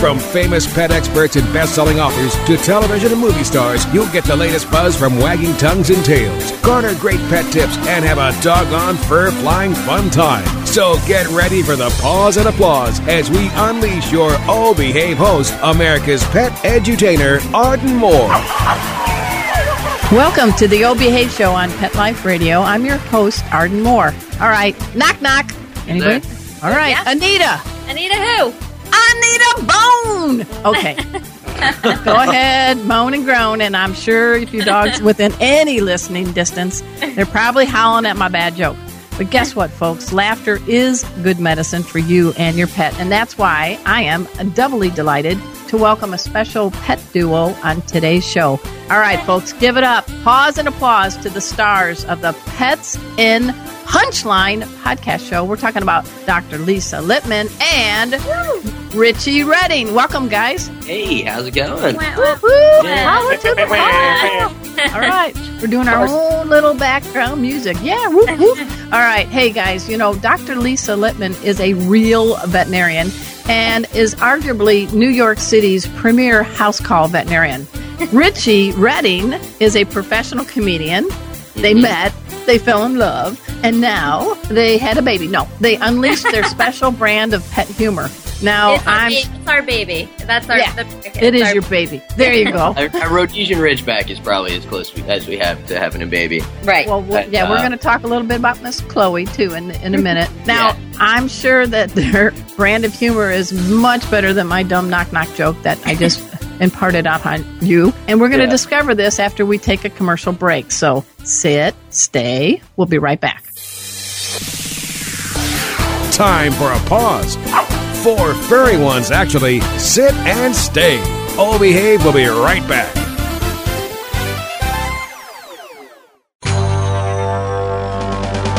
From famous pet experts and best-selling authors to television and movie stars, you'll get the latest buzz from wagging tongues and tails. Garner great pet tips and have a doggone fur-flying fun time. So get ready for the pause and applause as we unleash your O Behave host, America's pet edutainer, Arden Moore. Welcome to the O Behave Show on Pet Life Radio. I'm your host, Arden Moore. All right, knock knock. Anybody? All right, Yeah. Anita. Anita who? Anita Bone. Okay. Go ahead, moan and groan, and I'm sure if your dog's within any listening distance, they're probably howling at my bad joke. But guess what, folks? Laughter is good medicine for you and your pet, and that's why I am doubly delighted to welcome a special pet duo on today's show. All right, folks, give it up. Pause and applause to the stars of the Pets in Punchline podcast show. We're talking about Dr. Lisa Lippman and Richie Redding. Welcome, guys. Hey, how's it going? Woo! Holla to the pie. All right, we're doing our own little background music. Yeah, whoop, whoop. All right, hey guys, you know, Dr. Lisa Lippman is a real veterinarian and is arguably New York City's premier house call veterinarian. Richie Redding is a professional comedian. They met, they fell in love, and now they had a baby. No, they unleashed their special brand of pet humor. Now it's, I'm. baby. it's our baby. That's our. Yeah, the, okay, it's our- your baby. There you go. A, a Rhodesian Ridgeback is probably as close as we have to having a baby. right. Well, we'll But, yeah, we're uh, going to talk a little bit about Miss Chloe too in in a minute. Now, Yeah. I'm sure that their brand of humor is much better than my dumb knock knock joke that I just imparted upon you. And we're going to Yeah. discover this after we take a commercial break. So sit, stay. We'll be right back. Time for a pause. Four furry ones, actually. Sit and stay. O Behave We'll be right back.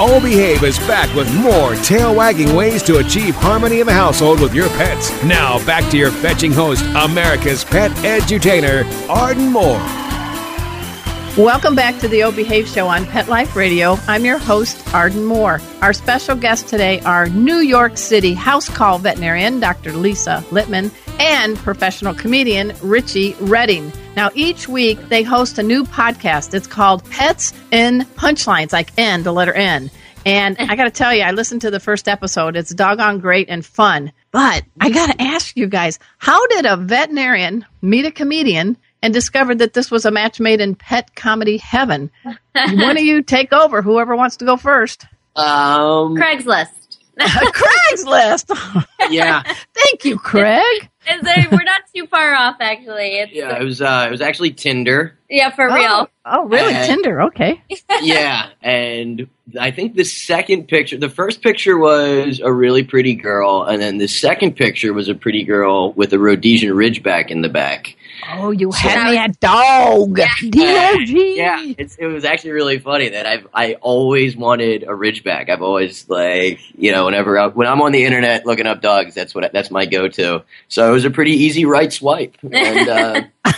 O Behave is back with more tail wagging ways to achieve harmony in the household with your pets. Now, back to your fetching host, America's pet edutainer, Arden Moore. Welcome back to the O Behave Show on Pet Life Radio. I'm your host, Arden Moore. Our special guests today are New York City house call veterinarian Dr. Lisa Lippman and professional comedian Richie Redding. Now, each week they host a new podcast. It's called Pets in Punchlines, like N, the letter N. And I got to tell you, I listened to the first episode. It's doggone great and fun. But I got to ask you guys, how did a veterinarian meet a comedian and discover that this was a match made in pet comedy heaven? One of you take over, whoever wants to go first. Um, Craigslist. Craigslist. yeah, Thank you, Craig. Is there, we're not too far off, actually. It's, yeah. It was uh, it was actually Tinder. yeah, for Oh, real. oh, really? Uh, Tinder. Okay. yeah, and I think the second picture, the first picture was a really pretty girl, and then the second picture was a pretty girl with a Rhodesian Ridgeback in the back. Oh, you So- had me at dog. D-O-G. Yeah, it's, it was actually really funny that I've I always wanted a Ridgeback. I've always like you know whenever I, when I'm on the internet looking up dogs, that's what that's my go-to. So it was a pretty easy right swipe, and uh,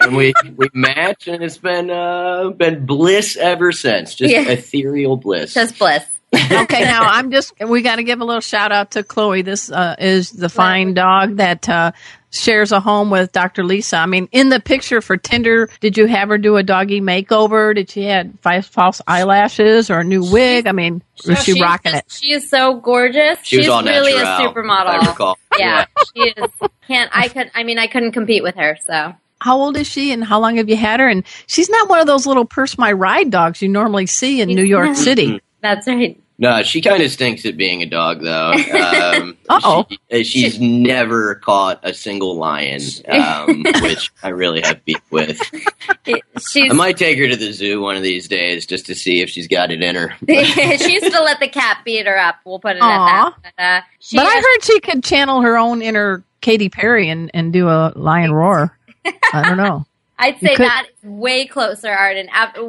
and we we matched, and it's been uh, been bliss ever since, just Yeah. ethereal bliss. Just bliss. okay, now I'm just, we got to give a little shout out to Chloe. This uh, is the fine dog that uh, shares a home with Dr. Lisa. I mean, in the picture for Tinder, did you have her do a doggy makeover? Did she had five false eyelashes or a new wig? I mean, was she she's rocking just- it? She is so gorgeous. She She's really natural, a if I supermodel. recall. Yeah, she is. Can't I could? I mean, I couldn't compete with her. So How old is she and how long have you had her? And she's not one of those little purse my ride dogs you normally see in New York City. that's right. No, she kind of stinks at being a dog, though. Um, Uh-oh. she- uh, she's never caught a single lion, um, which I really have beef with. She's I might take her to the zoo one of these days just to see if she's got it in her. she used to let the cat beat her up. We'll put it Aw. at that. But, uh, she But I heard she could channel her own inner Katy Perry and, and do a lion roar. I don't know. I'd say could- that is way closer, Arden.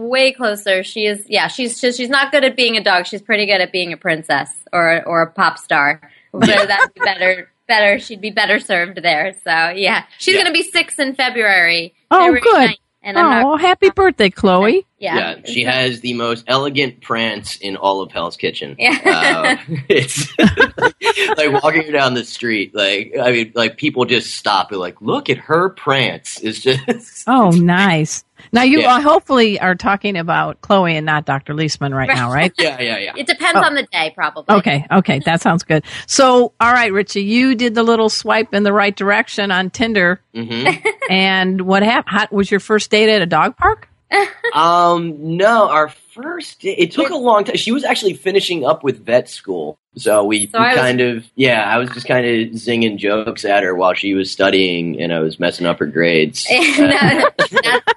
Way closer. She is. Yeah, she's she's she's not good at being a dog. She's pretty good at being a princess or or a pop star. So that'd be better. Better. She'd be better served there. So yeah, she's Yeah. gonna be six in February. Oh, February good. 9th, and I'm Oh, not. well, happy birthday, Chloe. Yeah. Yeah, she has the most elegant prance in all of Hell's Kitchen. Yeah. Uh, it's like walking her down the street. Like I mean, like people just stop and like look at her prance. It's just Oh, nice. Now you Yeah. uh, hopefully are talking about Chloe and not Dr. Lippman right now, right? yeah, yeah, yeah. It depends Oh. on the day, probably. Okay, okay, that sounds good. So, all right, Richie, you did the little swipe in the right direction on Tinder, hmm and what happened? Was your first date at a dog park? Um, no, our first it took a long time. She was actually finishing up with vet school. So we, So we I was- kind of, yeah, I was just kind of zinging jokes at her while she was studying and I was messing up her grades. No, that's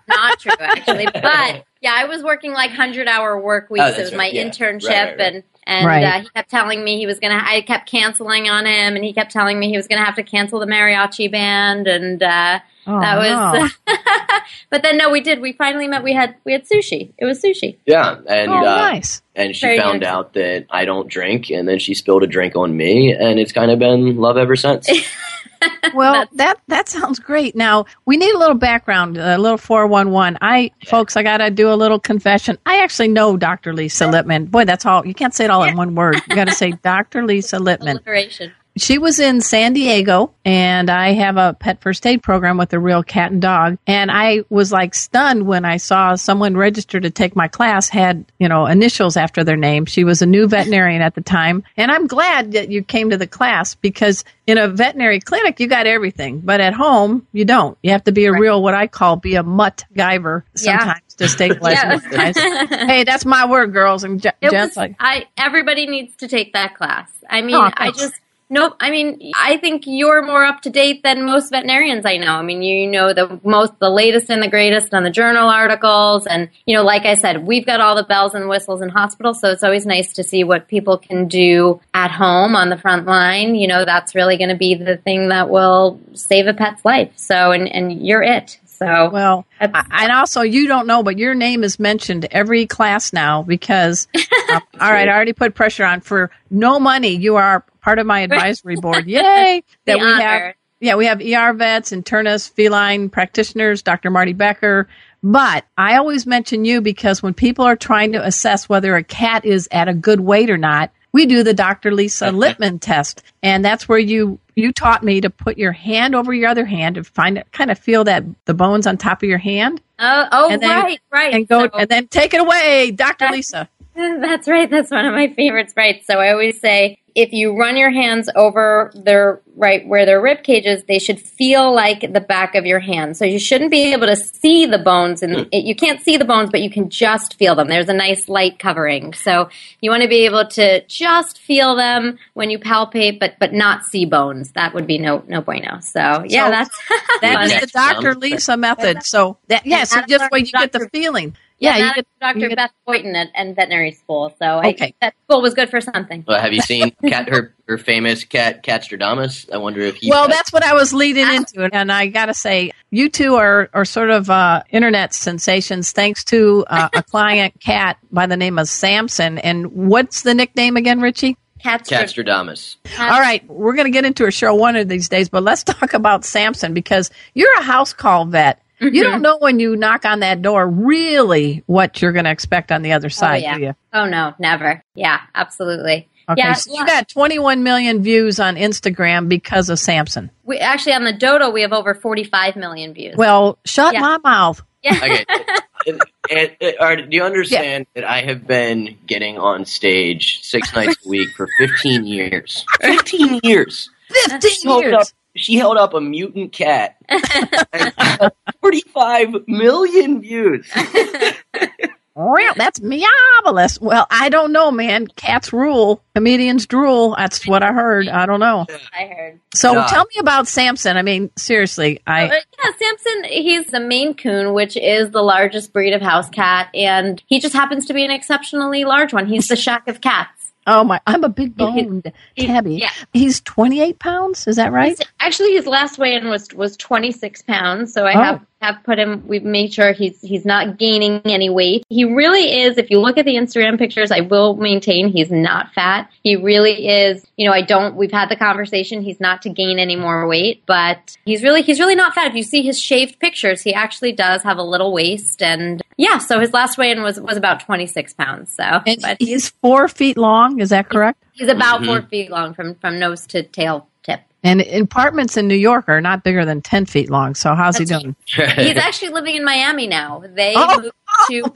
not true, actually. But yeah, I was working like hundred hour work weeks. Oh, it that's was my yeah. internship, Right, right, right. and and Right. uh, he kept telling me he was gonna. I kept canceling on him, and he kept telling me he was gonna have to cancel the mariachi band, and uh, Oh, that no. was. but then no, we did. We finally met. We had we had sushi. It was sushi. yeah. And, oh, uh, nice. and she Very found nice. out that I don't drink, and then she spilled a drink on me, and it's kind of been love ever since. Well, that that sounds great. Now we need a little background, a little four one one. I, folks, I got to do a little confession. I actually know Dr. Lisa Lippman. Boy, that's all. You can't say it all in one word. You got to say Dr. Lisa Lippman. Alliteration. She was in San Diego, and I have a pet first aid program with a real cat and dog. And I was like stunned when I saw someone registered to take my class had, you know, initials after their name. She was a new veterinarian at the time. And I'm glad that you came to the class because in a veterinary clinic, you got everything. But at home, you don't. You have to be a real, what I call, be a mutt giver Yeah. sometimes to stabilize Yeah. Hey, that's my word, girls. And Je- It was. like, I everybody needs to take that class. I mean, Oh, I just no. I mean, I think you're more up to date than most veterinarians I know. I mean, you know the most, the latest and the greatest on the journal articles, and you know, like I said, we've got all the bells and whistles in hospitals, so it's always nice to see what people can do at home on the front line. You know, that's really going to be the thing that will save a pet's life. So, and and you're it. So, Well, and also you don't know, but your name is mentioned every class now because. um, all right, I already put pressure on for no money. You are part of my advisory board. Yay! That we have. Yeah, we have ER vets, internists, feline practitioners, Dr. Marty Becker. But I always mention you because when people are trying to assess whether a cat is at a good weight or not, we do the Dr. Lisa Lippman test. And that's where you you taught me to put your hand over your other hand and find it kind of feel that the bones on top of your hand uh, oh, oh, then- right, right, and go So- and then take it away, Dr. Lisa. That's right. That's one of my favorites. Right. So I always say if you run your hands over their right where their rib cage is, they should feel like the back of your hand. So you shouldn't be able to see the bones, and hmm. it, you can't see the bones, but you can just feel them. There's a nice light covering. So you want to be able to just feel them when you palpate, but but not see bones. That would be no no bueno. So yeah, So that's That fun. is the Dr. Lisa method. So that yeah, so that's just what where you get the feeling. Yeah, Yeah, you that get Dr. you get- Beth Boyton at, at veterinary school. So Okay. I, that school was good for something. Well, have you seen cat her her famous cat Catstradamus? I wonder if he Well, that's what I was leading into, and I got to say, you two are are sort of uh, internet sensations thanks to uh, a client cat by the name of Samson. And what's the nickname again, Richie? Cats. Catstradamus. All right, we're going to get into a show one of these days, but let's talk about Samson because you're a house call vet. You mm-hmm. don't know when you knock on that door really what you're going to expect on the other oh, side, yeah. do you? Oh no, never. Yeah, absolutely. Okay, yeah, so you got 21 million views on Instagram because of Samson. we actually on the Dodo we have over 45 million views. Well, shut Yeah. my mouth. yeah. Okay. and, and, and, Art, do you understand that I have been getting on stage six nights a week for 15 years? 15 years. 15 She held years. up, she held up a mutant cat. and 45 million views. Well, that's marvelous. Well, I don't know, man. Cats rule. Comedians drool. That's what I heard. I don't know. I heard. So Yeah. tell me about Samson. I mean, seriously, I. Uh, yeah, Samson, he's the Maine Coon, which is the largest breed of house cat, and he just happens to be an exceptionally large one. He's the Shaq of cats. Oh my! I'm a big boned he- tabby. yeah. He's 28 pounds. Is that right? He's- Actually, his last weigh-in was was 26 pounds, so I Oh. have have put him. We've made sure he's he's not gaining any weight. He really is. If you look at the Instagram pictures, I will maintain he's not fat. He really is. You know, I don't. We've had the conversation. He's not to gain any more weight, but he's really he's really not fat. If you see his shaved pictures, he actually does have a little waist, and yeah. So his last weigh-in was was about 26 pounds. So, And but he's four feet long. Is that correct? he's about Mhm. four feet long from from nose to tail tip. And apartments in New York are not bigger than 10 feet long. So how's he doing? He's actually living in Miami now. They Oh. moved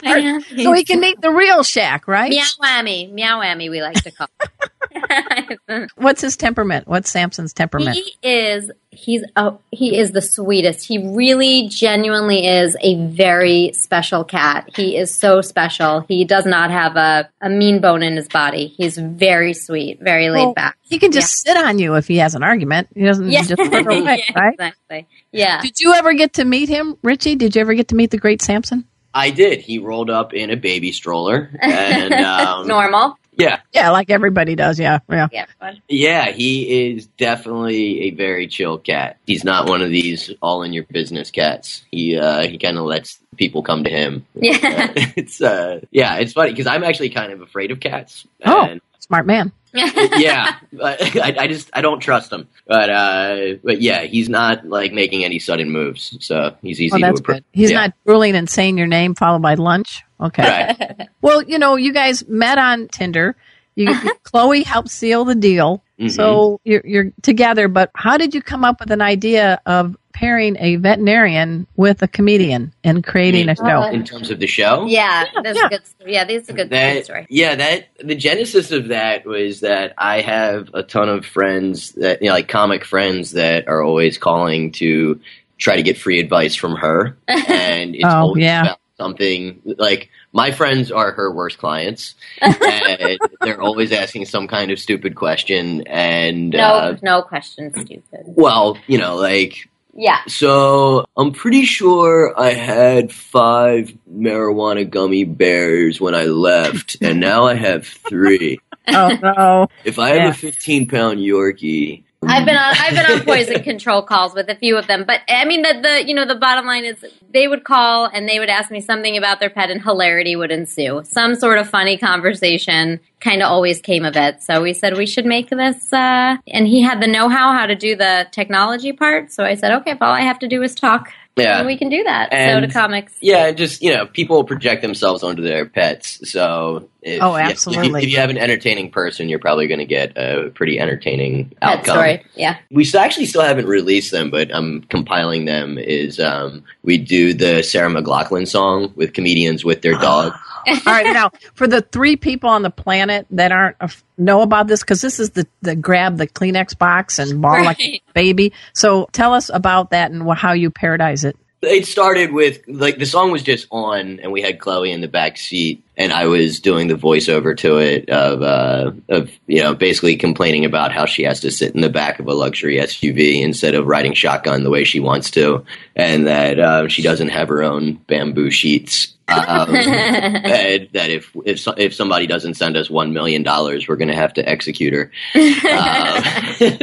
Miami. So we can meet the real Shaq, right? Meow-whammy. Meow-whammy, we like to call it. What's his temperament? What's Samson's temperament? he is he's a, he is the sweetest. He really genuinely is a very special cat. He is so special. He does not have a, a mean bone in his body. He's very sweet, very laid Well, back. He can just sit on you if he has an argument. He doesn't Yeah. just put away, yeah, right? exactly. Yeah. Did you ever get to meet him, Richie? Did you ever get to meet the great Samson? I did. He rolled up in a baby stroller. And um, Normal. yeah, Yeah, like everybody does. Yeah, yeah. Yeah. fun. Yeah, he is definitely a very chill cat. He's not one of these all in your business cats. He uh, he kind of lets people come to him. Yeah. it's uh, yeah, it's funny because I'm actually kind of afraid of cats. Oh. And, Smart man. yeah, but I, I just I don't trust him. But uh, but yeah, he's not like making any sudden moves, so he's easy Oh, that's to appro- good. He's yeah. not drooling and saying your name followed by lunch. Okay. Right. Well, you know, you guys met on Tinder. You, Chloe helped seal the deal, Mhm. so you're, you're together. But how did you come up with an idea of pairing a veterinarian with a comedian and creating a show? In terms of the show. Yeah, that's yeah. a good. Yeah, this is a good, good that story. yeah that the genesis of that was that i have a ton of friends that you know like comic friends that are always calling to try to get free advice from her and it's Oh, always yeah. about something like my friends are her worst clients and they're always asking some kind of stupid question and No, uh, no question, stupid. well you know like Yeah. so I'm pretty sure I had five marijuana gummy bears when I left, and now I have three. oh no! If I have a 15 pound Yorkie, I've been on I've been on poison control calls with a few of them, but I mean the the you know the bottom line is they would call and they would ask me something about their pet and hilarity would ensue. Some sort of funny conversation kind of always came of it. So we said we should make this uh and he had the know-how how to do the technology part. So I said, "Okay, if all I have to do is talk, Yeah. then we can do that." so to comics. yeah, just you know, people project themselves onto their pets. So if, Oh, yeah, if you- absolutely. if you have an entertaining person, you're probably going to get a pretty entertaining Pet outcome. story. Yeah. We still, actually still haven't released them, but I'm compiling them. Is um, we do the Sarah McLachlan song with comedians with their dog. All right, now for the three people on the planet that aren't uh, know about this, because this is the the grab the Kleenex box and ball like a baby. So tell us about that and how you paradise it. It started with like the song was just on, and we had Chloe in the back seat, and I was doing the voiceover to it of uh, of you know basically complaining about how she has to sit in the back of a luxury SUV instead of riding shotgun the way she wants to, and that uh, she doesn't have her own bamboo sheets. Um, that if if if somebody doesn't send us one million dollars, we're going to have to execute her. Um,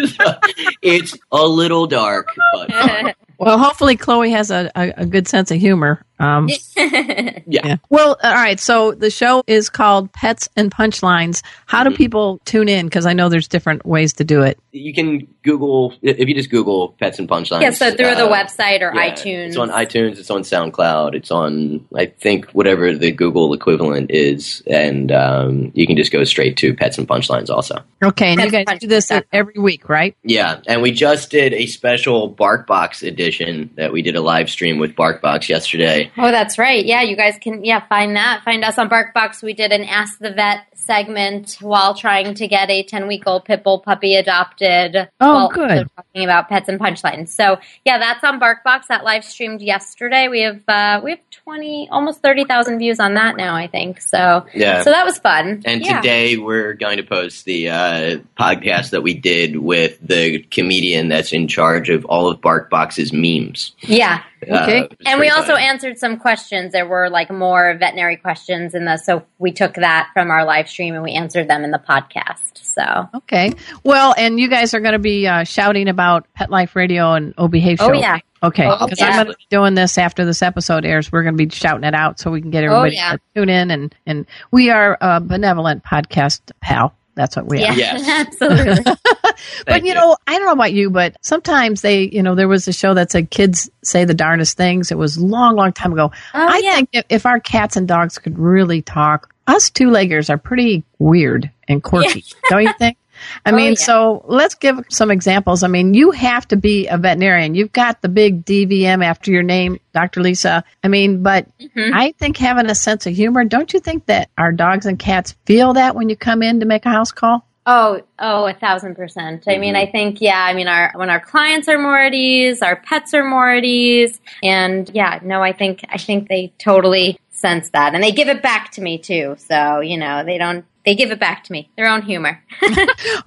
so it's a little dark, but fun. Well, hopefully Chloe has a, a, a good sense of humor Um, Yeah. Well, all right. So the show is called Pets and Punchlines. How do Mhm. people tune in? Because I know there's different ways to do it. You can Google if you just Google pets and punchlines. yeah, so through the uh, website or yeah, iTunes. It's on iTunes. It's on SoundCloud. It's on I think whatever the Google equivalent is, and um, you can just go straight to pets and punchlines also. Okay, and you Pets guys do this Punchlines.com. every week, right? Yeah, and we just did a special BarkBox edition that we did a live stream with BarkBox yesterday. Oh, that's right. Yeah, you guys can yeah find that. Find us on BarkBox. We did an Ask the Vet segment while trying to get a ten week old pit bull puppy adopted. Oh, while good. also talking about pets and punchlines. So yeah, that's on BarkBox. That live streamed yesterday. We have uh, we have twenty almost thirty thousand views on that now. I think so. Yeah. So that was fun. And yeah. today we're going to post the uh, podcast that we did with the comedian that's in charge of all of BarkBox's memes. yeah. Okay. Uh, And we also funny. answered some questions. There were like more veterinary questions in the so we took that from our live stream and we answered them in the podcast. So Okay. Well, and you guys are going to be uh, shouting about Pet Life Radio and O Behave Show. Oh, yeah. Okay. Oh, Because yeah. I'm going to be doing this after this episode airs. We're going to be shouting it out so we can get everybody Oh, yeah. to tune in. And, and we are a benevolent podcast pal. That's what we yeah, are. Yes. absolutely. But you, you. know, I don't know about you, but sometimes they, you know, there was a show that said kids say the darndest things. It was long, long time ago. Oh, I yeah. think if, if our cats and dogs could really talk, us two leggers are pretty weird and quirky, don't you think? I Oh, mean, yeah. so let's give some examples. I mean, you have to be a veterinarian. You've got the big DVM after your name, Dr. Lisa. I mean, but Mm-hmm. I think having a sense of humor, don't you think that our dogs and cats feel that when you come in to make a house call? Oh, oh, a thousand percent. I mean, I think, yeah, I mean, our, when our clients are more at ease, our pets are more at ease. And yeah, no, I think, I think they totally sense that. And they give it back to me too. So, you know, they don't, they give it back to me, their own humor. All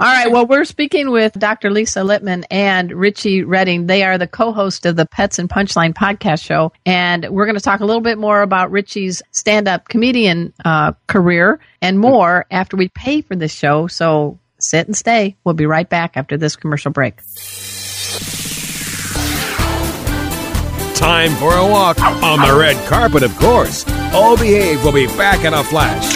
right. Well, we're speaking with Dr. Lisa Lippman and Richie Redding. They are the co-host of the Pets and Punchline podcast show, and we're going to talk a little bit more about Richie's stand-up comedian uh, career and more after we pay for this show. So sit and stay. We'll be right back after this commercial break. Time for a walk on the red carpet, of course. Oh, behave. We'll be back in a flash.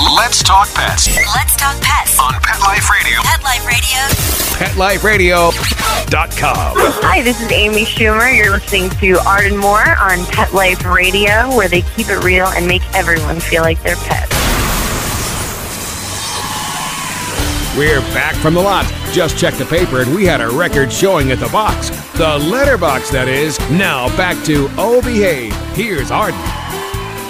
Let's talk pets Let's talk pets. on Pet Life Radio. Pet Life Radio. PetLifeRadio.com. Hi, this is Amy Schumer. You're listening to Arden Moore on Pet Life Radio, where they keep it real and make everyone feel like they're pets. We're back from the lot. Just checked the paper and we had a record showing at the box. The letterbox, that is. Now back to Oh Behave. Here's Arden.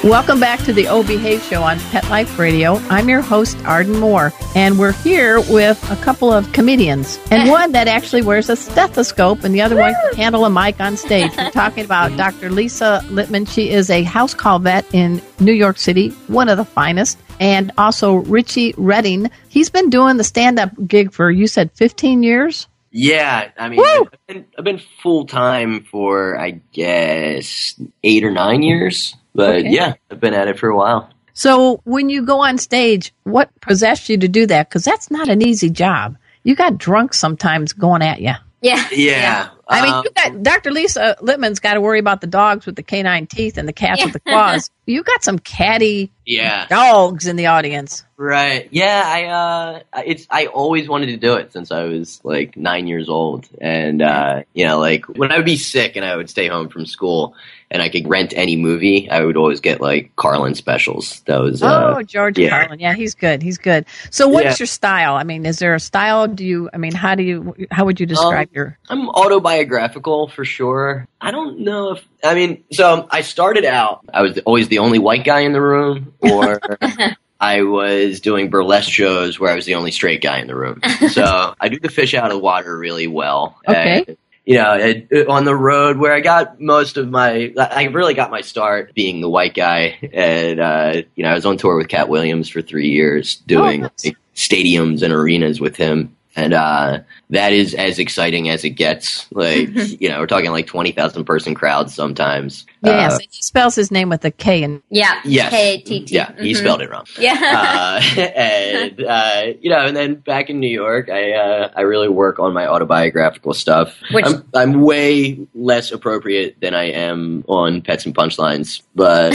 Welcome back to the O Behave Show on Pet Life Radio. I'm your host, Arden Moore, and we're here with a couple of comedians, and one that actually wears a stethoscope, and the other one can handle a mic on stage. We're talking about Dr. Lisa Lippman. She is a house call vet in New York City, one of the finest, and also Richie Redding. He's been doing the stand up gig for, you said, 15 years? Yeah, I mean, Woo! I've been, I've been full time for I guess eight or nine years, but Okay. yeah, I've been at it for a while. So when you go on stage, what possessed you to do that? Because that's not an easy job. You got drunk sometimes going at you. Yeah. Yeah, I mean, Um, you got Dr. Lisa Lippman's got to worry about the dogs with the canine teeth and the cats with the claws. You got some catty yeah. dogs in the audience. Right. Yeah. I. Uh. It's. I always wanted to do it since I was like nine years old, and uh, you know, like when I would be sick and I would stay home from school, and I could rent any movie, I would always get like Carlin specials. That was. Uh, oh, George yeah. Carlin. Yeah, he's good. He's good. So, what is Yeah. your style? I mean, is there a style? Do you? I mean, how do you? How would you describe Um, your? I'm autobiographical for sure. I don't know if I mean. So I started out. I was always the only white guy in the room, or I was doing burlesque shows where I was the only straight guy in the room. So I do the fish out of water really well. Okay. And, you know, it, it- on the road where I got most of my, I really got my start being the white guy, and uh, you know, I was on tour with Katt Williams for three years, doing nice. like, stadiums and arenas with him, and uh, that is as exciting as it gets. Like, you know, we're talking like twenty thousand person crowds sometimes. Yes, Uh, he spells his name with a K and Yeah. Yes. K-A-T-T. yeah, he Mhm. spelled it wrong. Yeah. uh, and uh, you know, and then back in New York, I uh, I really work on my autobiographical stuff. Which- I'm I'm way less appropriate than I am on Pets and Punchlines, but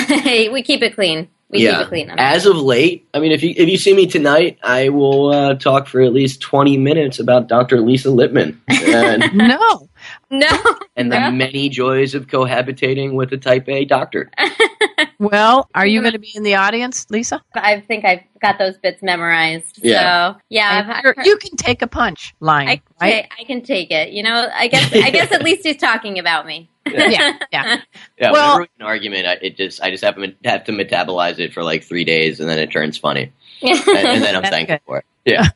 we keep it clean. We yeah, keep it clean. as of late, I mean, if you if you see me tonight, I will uh, talk for at least twenty minutes about Dr. Lisa Lippman and, no. no. and the many joys of cohabitating with a Type A doctor. Well, are you going to be in the audience, Lisa? I think I've got those bits memorized. Yeah. So yeah, And I've, you're- I've you can take a punch line, I, right? ta- I can take it. You know, I guess I guess at least he's talking about me. Yeah, yeah. Yeah, Well- whenever we have an argument, I, it just I just have to have to metabolize it for like three days, and then it turns funny, and, and then I'm thankful good. for it. Yeah,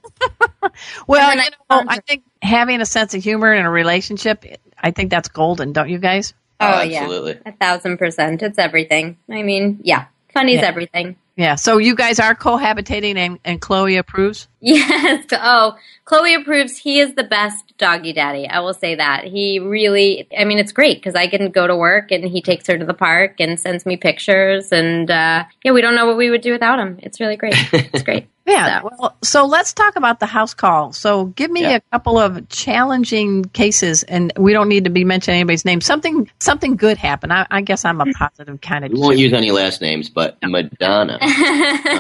Well, And you then know, I- I think having a sense of humor in a relationship, I think that's golden, don't you guys? Oh, Oh, yeah, absolutely. a thousand percent. It's everything. I mean, yeah, funny's Yeah. everything. Yeah. So you guys are cohabitating, and, and Chloe approves. Yes. Oh, Chloe approves. He is the best doggy daddy. I will say that. He really, I mean, it's great because I can go to work and he takes her to the park and sends me pictures. And uh, yeah, we don't know what we would do without him. It's really great. It's great. Yeah. So- Well, so let's talk about the house call. So give me Yeah. a couple of challenging cases, and we don't need to be mentioning anybody's name. Something something good happened. I, I guess I'm a positive kind of. we won't use any last names, but Madonna.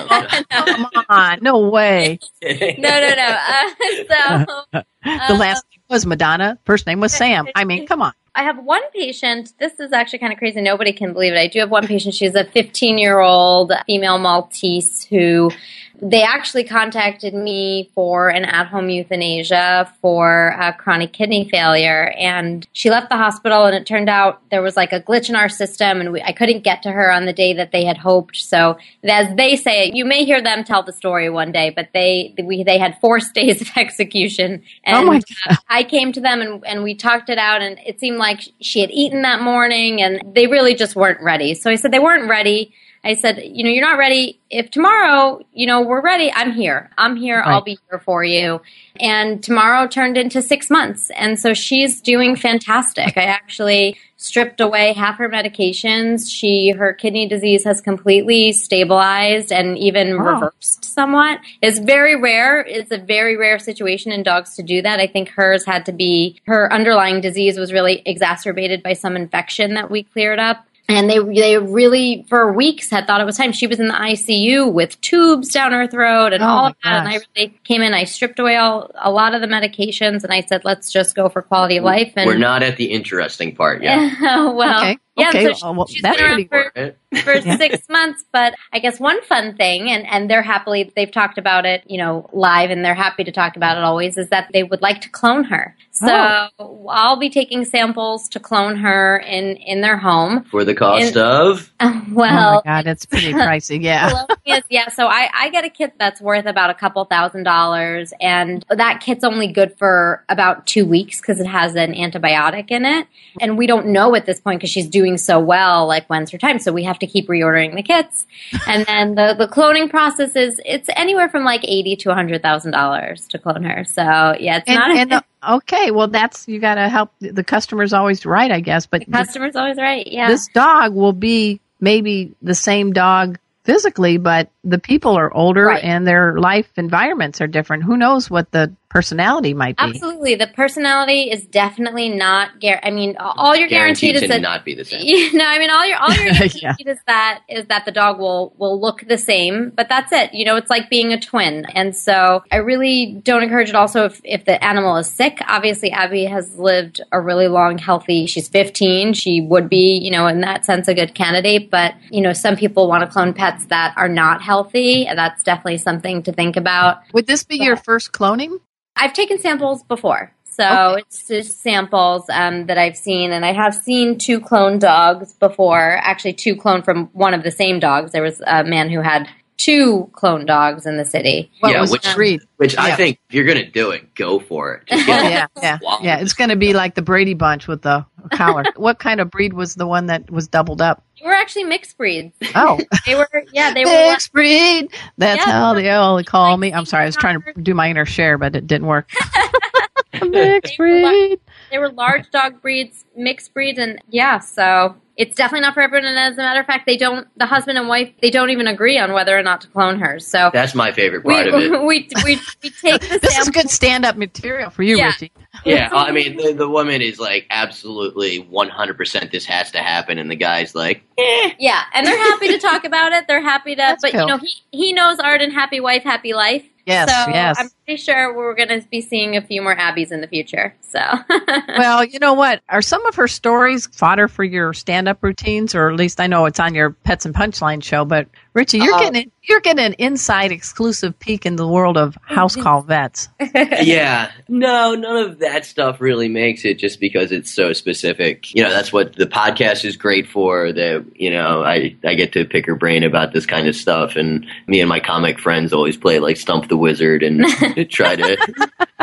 Oh, Come on, no way. no, no, no. Uh, so The last name was Madonna. First name was Sam. I mean, come on. I have one patient. This is actually kind of crazy. Nobody can believe it. I do have one patient. She's a 15 year old female Maltese who they actually contacted me for an at home euthanasia for uh, chronic kidney failure. And she left the hospital, and it turned out there was like a glitch in our system, and we, I couldn't get to her on the day that they had hoped. So, as they say it, you may hear them tell the story one day, but they we, they had four days of execution. And Oh my uh, I came to them and, and we talked it out, and it seemed like she had eaten that morning, and they really just weren't ready. So I said they weren't ready. I said, you know, you're not ready. If tomorrow, you know, we're ready, I'm here. I'm here. I'll be here for you. And tomorrow turned into six months. And so she's doing fantastic. I actually stripped away half her medications. She, her kidney disease has completely stabilized and even Wow. reversed somewhat. It's very rare. It's a very rare situation in dogs to do that. I think hers had to be, her underlying disease was really exacerbated by some infection that we cleared up. And they they really for weeks had thought it was time. She was in the ICU with tubes down her throat and Oh, all of that. And I really came in. I stripped away all a lot of the medications, and I said, "Let's just go for quality of life." And We're not at the interesting part yet. well, Okay. Yeah. Okay. So Oh, well, she's that's been around pretty for, Right? for six months. But I guess one fun thing, and, and they're happily, they've talked about it, you know, live, and they're happy to talk about it always, is that they would like to clone her. Oh. So Oh. I'll be taking samples to clone her in, in their home. For the cost And- of oh well, my God, it's pretty pricey. Yeah. Is- yeah, so I, I get a kit that's worth about a couple thousand dollars, and that kit's only good for about two weeks because it has an antibiotic in it. And we don't know at this point because she's doing so well, like when's her time. So we have to keep reordering the kits. And then the, the cloning process is it's anywhere from like eighty to a hundred thousand dollars to clone her. So yeah, it's not. And, and the, uh, okay, well, that's you got to help. The customer's always right, I guess. But the customer's always right. Yeah. this dog will be maybe the same dog physically, but the people are older Right. and their life environments are different. Who knows what the personality might be. Absolutely, the personality is definitely not. Gar- I mean, all you're Guaranteed, guaranteed, is to that not be the same. You know, I mean, all you're all you're guaranteed Yeah. is that is that the dog will will look the same, but that's it. You know, it's like being a twin, and so I really don't encourage it. Also, if if the animal is sick, obviously Abby has lived a really long, healthy. She's 15. She would be, you know, in that sense, a good candidate. But you know, some people want to clone pets that are not healthy, and that's definitely something to think about. Would this be your first cloning? I've taken samples before. So Okay. it's just samples um, that I've seen, and I have seen two clone dogs before. Actually, two cloned from one of the same dogs. There was a man who had two clone dogs in the city. What Yeah, was which- the breed? Which I think if you're gonna do it, go for it. Just get yeah, yeah, yeah. It's going to be like the Brady Bunch with the collar. what kind of breed was the one that was doubled up? They were actually mixed breeds. Oh, They were, yeah, they were. mixed breed. That's Yeah. how they all call me. I'm sorry, I was trying to do my inner Cher, but it didn't work. mixed breed. They were large dog breeds, mixed breeds, and yeah, so it's definitely not for everyone. And as a matter of fact, they don't. The husband and wife they don't even agree on whether or not to clone her. So That's my favorite we, part of it. we, we we take the This is good stand-up material for you, Yeah. Richie. Yeah, I mean, the, the woman is like absolutely 100% this has to happen, and the guy's like, eh. Yeah, and they're happy to talk about it. They're happy to, That's but cool. you know, he he knows Arden, happy wife, happy life. Yes, so yes. I'm pretty sure we're going to be seeing a few more Abbeys in the future. So Well, you know what? Are some of her stories fodder for your stand-up routines, or at least I know it's on your Pets and Punchline show? But Richie, you're Uh, getting you're getting an inside exclusive peek in the world of house call vets. yeah, no, none of that stuff really makes it just because it's so specific. You know, that's what the podcast is great for. That you know, I I get to pick her brain about this kind of stuff, and me and my comic friends always play like Stump the Wizard and try to.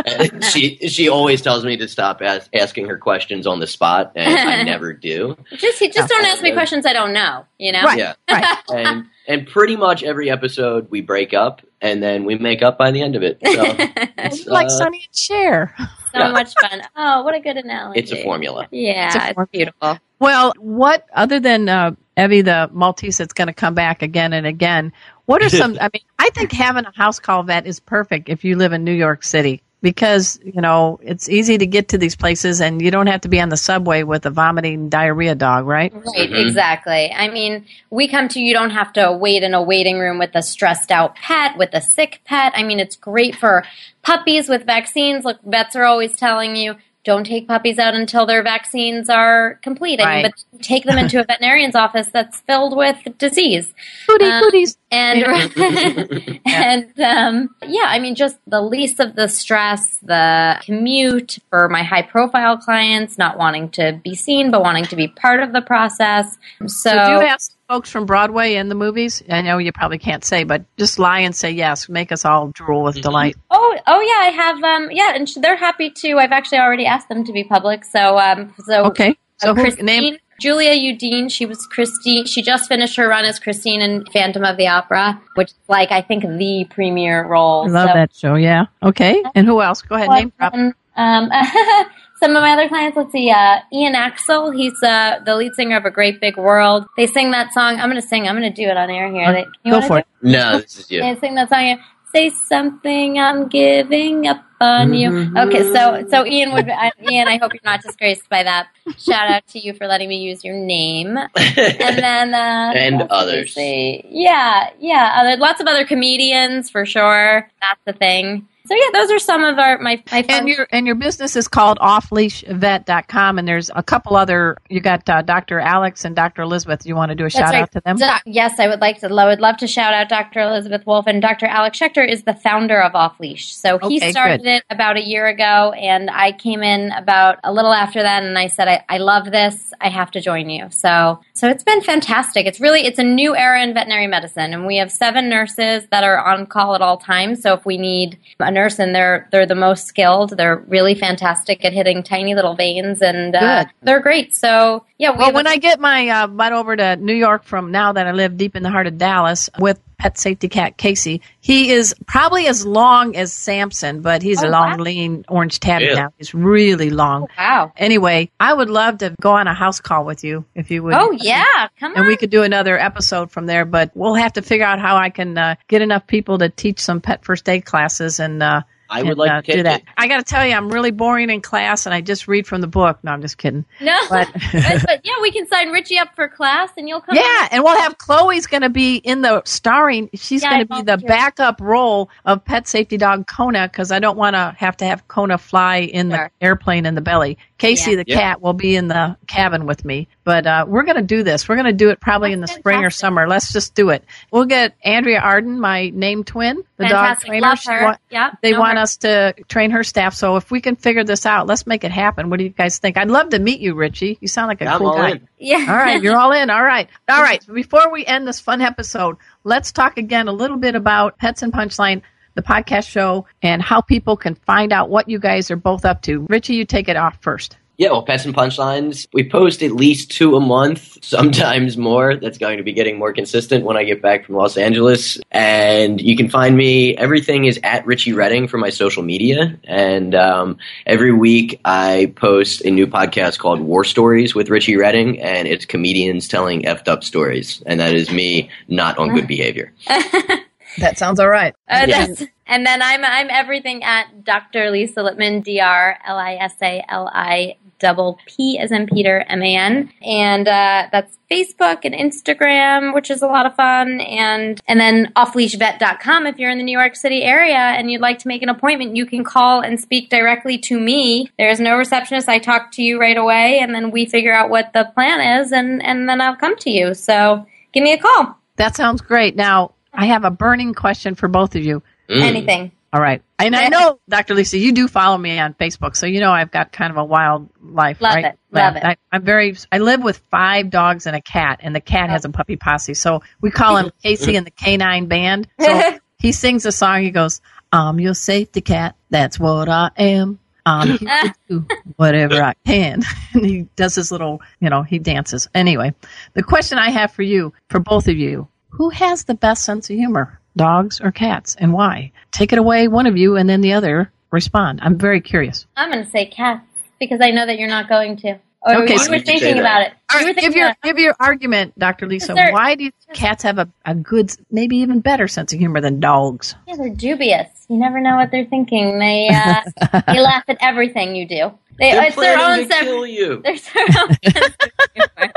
and she she always tells me to stop as, asking her questions on the spot, and I never do. just just don't ask me questions I don't know. You know, Right. Yeah, Right. and and pretty much every episode we break up, and then we make up by the end of it. So it's, like uh, Sonny and Cher. so much fun. Oh, what a good analogy! it's a formula. Yeah, It's a it's, beautiful. Well, what other than uh, Evie the Maltese that's going to come back again and again? What are some? I mean, I think having a house call vet is perfect if you live in New York City because you know it's easy to get to these places and you don't have to be on the subway with a vomiting diarrhea dog, right? Right, Mhm. exactly. I mean, we come to you don't have to wait in a waiting room with a stressed out pet, with a sick pet. I mean, it's great for puppies with vaccines. Look, vets are always telling you don't take puppies out until their vaccines are complete. I mean, Right. but take them into a veterinarian's office that's filled with disease. Booty, Um, booties. and and um, yeah, I mean, just the least of the stress, the commute for my high profile clients, not wanting to be seen but wanting to be part of the process. So, So, do have folks from Broadway in the movies? I know you probably can't say, but just lie and say yes. Make us all drool with delight. oh oh yeah, I have um yeah, and sh- they're happy to. I've actually already asked them to be public. So um so Okay. So uh, Christine, name? Julia Udine, she was Christine. She just finished her run as Christine in Phantom of the Opera, which is like I think the premiere role. I love So- that show. Yeah. Okay. And who else? Go ahead. Name drop. Um, um, some of my other clients, let's see, uh, Ian Axel, he's uh, the lead singer of A Great Big World. They sing that song. I'm going to sing. I'm going to do it on air here. They, you Go for do it. No, this is you. They sing that song. Here. Say something, I'm giving up on you. Mm-hmm. Okay, so so Ian would I, Ian. I hope you're not disgraced by that. Shout out to you for letting me use your name. And then uh, And what else did I others. Yeah, yeah. Other, lots of other comedians for sure. That's the thing. So yeah, those are some of our my my And your and your business is called offleashvet.com and there's a couple other you got uh, Dr. Alex and Dr. Elizabeth. You want to do a That's shout right. out to them? Doc- yes, I would like to. I would love to shout out Dr. Elizabeth Wolf and Dr. Alex Schechter is the founder of Off Leash. So he Okay, started good. it about a year ago, and I came in about a little after that, and I said, I, I love this. I have to join you. So, so it's been fantastic. It's really it's a new era in veterinary medicine, and we have seven nurses that are on call at all times. So if we need a nurse, and they're they're the most skilled, they're really fantastic at hitting tiny little veins, and uh, they're great. So yeah, we Well, when I get my uh, butt over to New York from now that I live deep in the heart of Dallas with pet safety cat Casey, he is probably as long as Samson, but he's Oh, a long, wow. lean orange tabby Yeah. now. He's really long. wow. Anyway, I would love to go on a house call with you if you would. Oh yeah, come on. And we could do another episode from there, but we'll have to figure out how I can uh, get enough people to teach some pet first aid classes and uh, I would and, like uh, to do that. it. I got to tell you, I'm really boring in class, and I just read from the book. No, I'm just kidding. No, But- but, but yeah, we can sign Richie up for class, and you'll come. Yeah, and we'll have Chloe's going to be in the starring. She's Yeah, going to be the volunteered. backup role of pet safety dog Kona because I don't want to have to have Kona fly in Sure. the airplane in the belly. Casey Yeah. the Yeah. cat will be in the cabin with me, but uh, we're going to do this. We're going to do it probably in the That's spring or summer. Let's just do it. We'll get Andrea Arden, my name twin, the dog trainer. Love her. wa- Yep. they Know want her. us to train her staff. So if we can figure this out, let's make it happen. What do you guys think? I'd love to meet you, Richie. You sound like a I'm cool all guy. in. Yeah. All right, you're all in. All right. All right. Before we end this fun episode, let's talk again a little bit about Pets and Punchline, the podcast show, and how people can find out what you guys are both up to. Richie, you take it off first. Yeah, well, Pets and Punchlines, we post at least two a month, sometimes more. That's going to be getting more consistent when I get back from Los Angeles. And you can find me, everything is at Richie Redding for my social media. And um, every week I post a new podcast called War Stories with Richie Redding, and it's comedians telling effed up stories. And that is me not on good behavior. That sounds all right. Uh, Yeah. that's, and then I'm I'm everything at Dr. Lisa Lippman, D R L I S A L I double P as in Peter M A N, and uh, that's Facebook and Instagram, which is a lot of fun, and and then offleashvet.com. If you're in the New York City area and you'd like to make an appointment, you can call and speak directly to me. There's no receptionist. I talk to you right away, and then we figure out what the plan is, and and then I'll come to you. So give me a call. That sounds great. Now, I have a burning question for both of you. Mm. Anything. All right. And I know, Dr. Lisa, you do follow me on Facebook, so you know I've got kind of a wild life, Love right? it. Love it. I, I'm very, I live with five dogs and a cat, and the cat has a puppy posse. So we call him Casey and the Canine Band. So he sings a song. He goes, I'm your safety cat. That's what I am. I'm here to do whatever I can. And he does his little, you know, he dances. Anyway, the question I have for you, for both of you, who has the best sense of humor? Dogs or cats, and why? Take it away, one of you, and then the other respond. I'm very curious. I'm going to say cats because I know that you're not going to. Or Okay, you so were you can say thinking about it. All You give your about- give your argument, Dr. Lisa. Yes. Why do cats have a, a good, maybe even better sense of humor than dogs? yeah, they're dubious. You never know what they're thinking. They uh, they laugh at everything you do. They, They're it's their own to separate. kill you. There's their own sense of humor.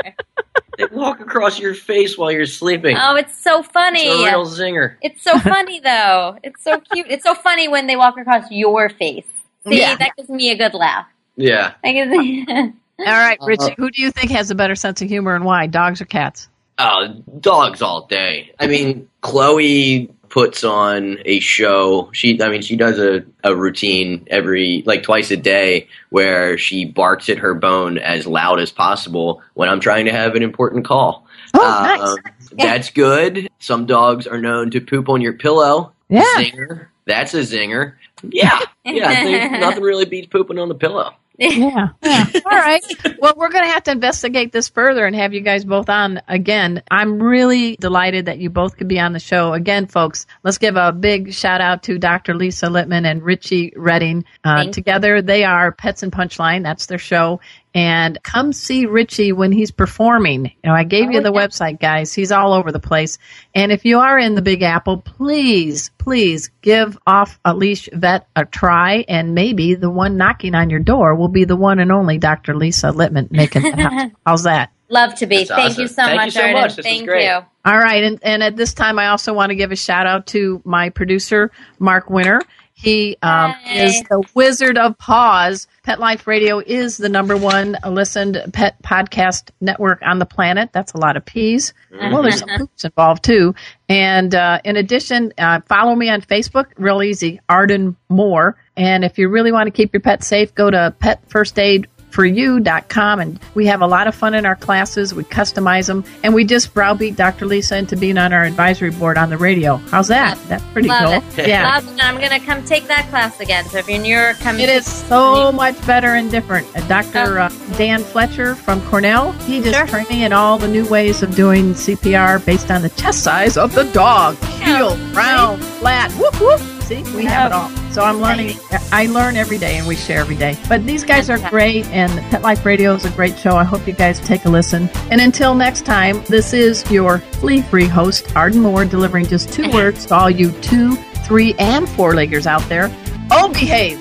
They walk across your face while you're sleeping. Oh, it's so funny. it's a real zinger. It's so funny though. It's so cute. It's so funny when they walk across your face. See, Yeah. that gives me a good laugh. Yeah. That gives me- All right, Uh-huh. Richie, who do you think has a better sense of humor and why? Dogs or cats? Oh, dogs all day. I mean, Chloe puts on a show. She, I mean, she does a, a routine every, like twice a day where she barks at her bone as loud as possible when I'm trying to have an important call. Oh, nice. Um, That's good. Some dogs are known to poop on your pillow. Yeah. Zinger. That's a zinger. Yeah. Yeah. Nothing really beats pooping on the pillow. Yeah. yeah. All right. Well, we're going to have to investigate this further and have you guys both on again. I'm really delighted that you both could be on the show. Again, folks, let's give a big shout out to Dr. Lisa Lippman and Richie Redding. Uh, Thank you. together, they are Pets and Punchline. That's their show. And come see Richie when he's performing. You know, I gave you oh, the website, guys. He's all over the place. And if you are in the Big Apple, please, please give off a leash vet a try. And maybe the one knocking on your door will be the one and only Dr. Lisa Lippman making that happen. How's that? Love to be. That's Thank awesome. you so Thank you much, so Arden. much. This is Thank great. you. All right, and, and at this time, I also want to give a shout out to my producer, Mark Winter. He um, is the Wizard of Paws. Pet Life Radio is the number one listened pet podcast network on the planet. That's a lot of P's. Well, there's some poops involved too. And uh, in addition, uh, follow me on Facebook. Real easy, Arden Moore. And if you really want to keep your pet safe, go to Pet First Aid for you.com and we have a lot of fun in our classes we customize them and we just browbeat dr lisa into being on our advisory board on the radio how's that that's pretty Love cool it. yeah Love it. I'm going to come take that class again. So if you're in New York, come. it is so much better and different. Uh, Dr. Oh. Uh, Dan Fletcher from Cornell, he just Sure. trained me in all the new ways of doing CPR based on the chest size of the dog. Heel, round, flat, whoop, whoop. See, we have it all. So I'm learning. I learn every day and we share every day. But these guys are great and Pet Life Radio is a great show. I hope you guys take a listen. And until next time, this is your flea free host, Arden Moore, delivering just two words to all you two, three, and four leggers out there. Oh Behave.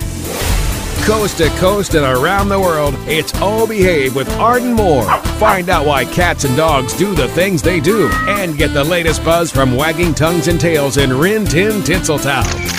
Coast to coast and around the world, it's Oh Behave with Arden Moore. Find out why cats and dogs do the things they do and get the latest buzz from wagging tongues and tails in Rin Tin Tinseltown.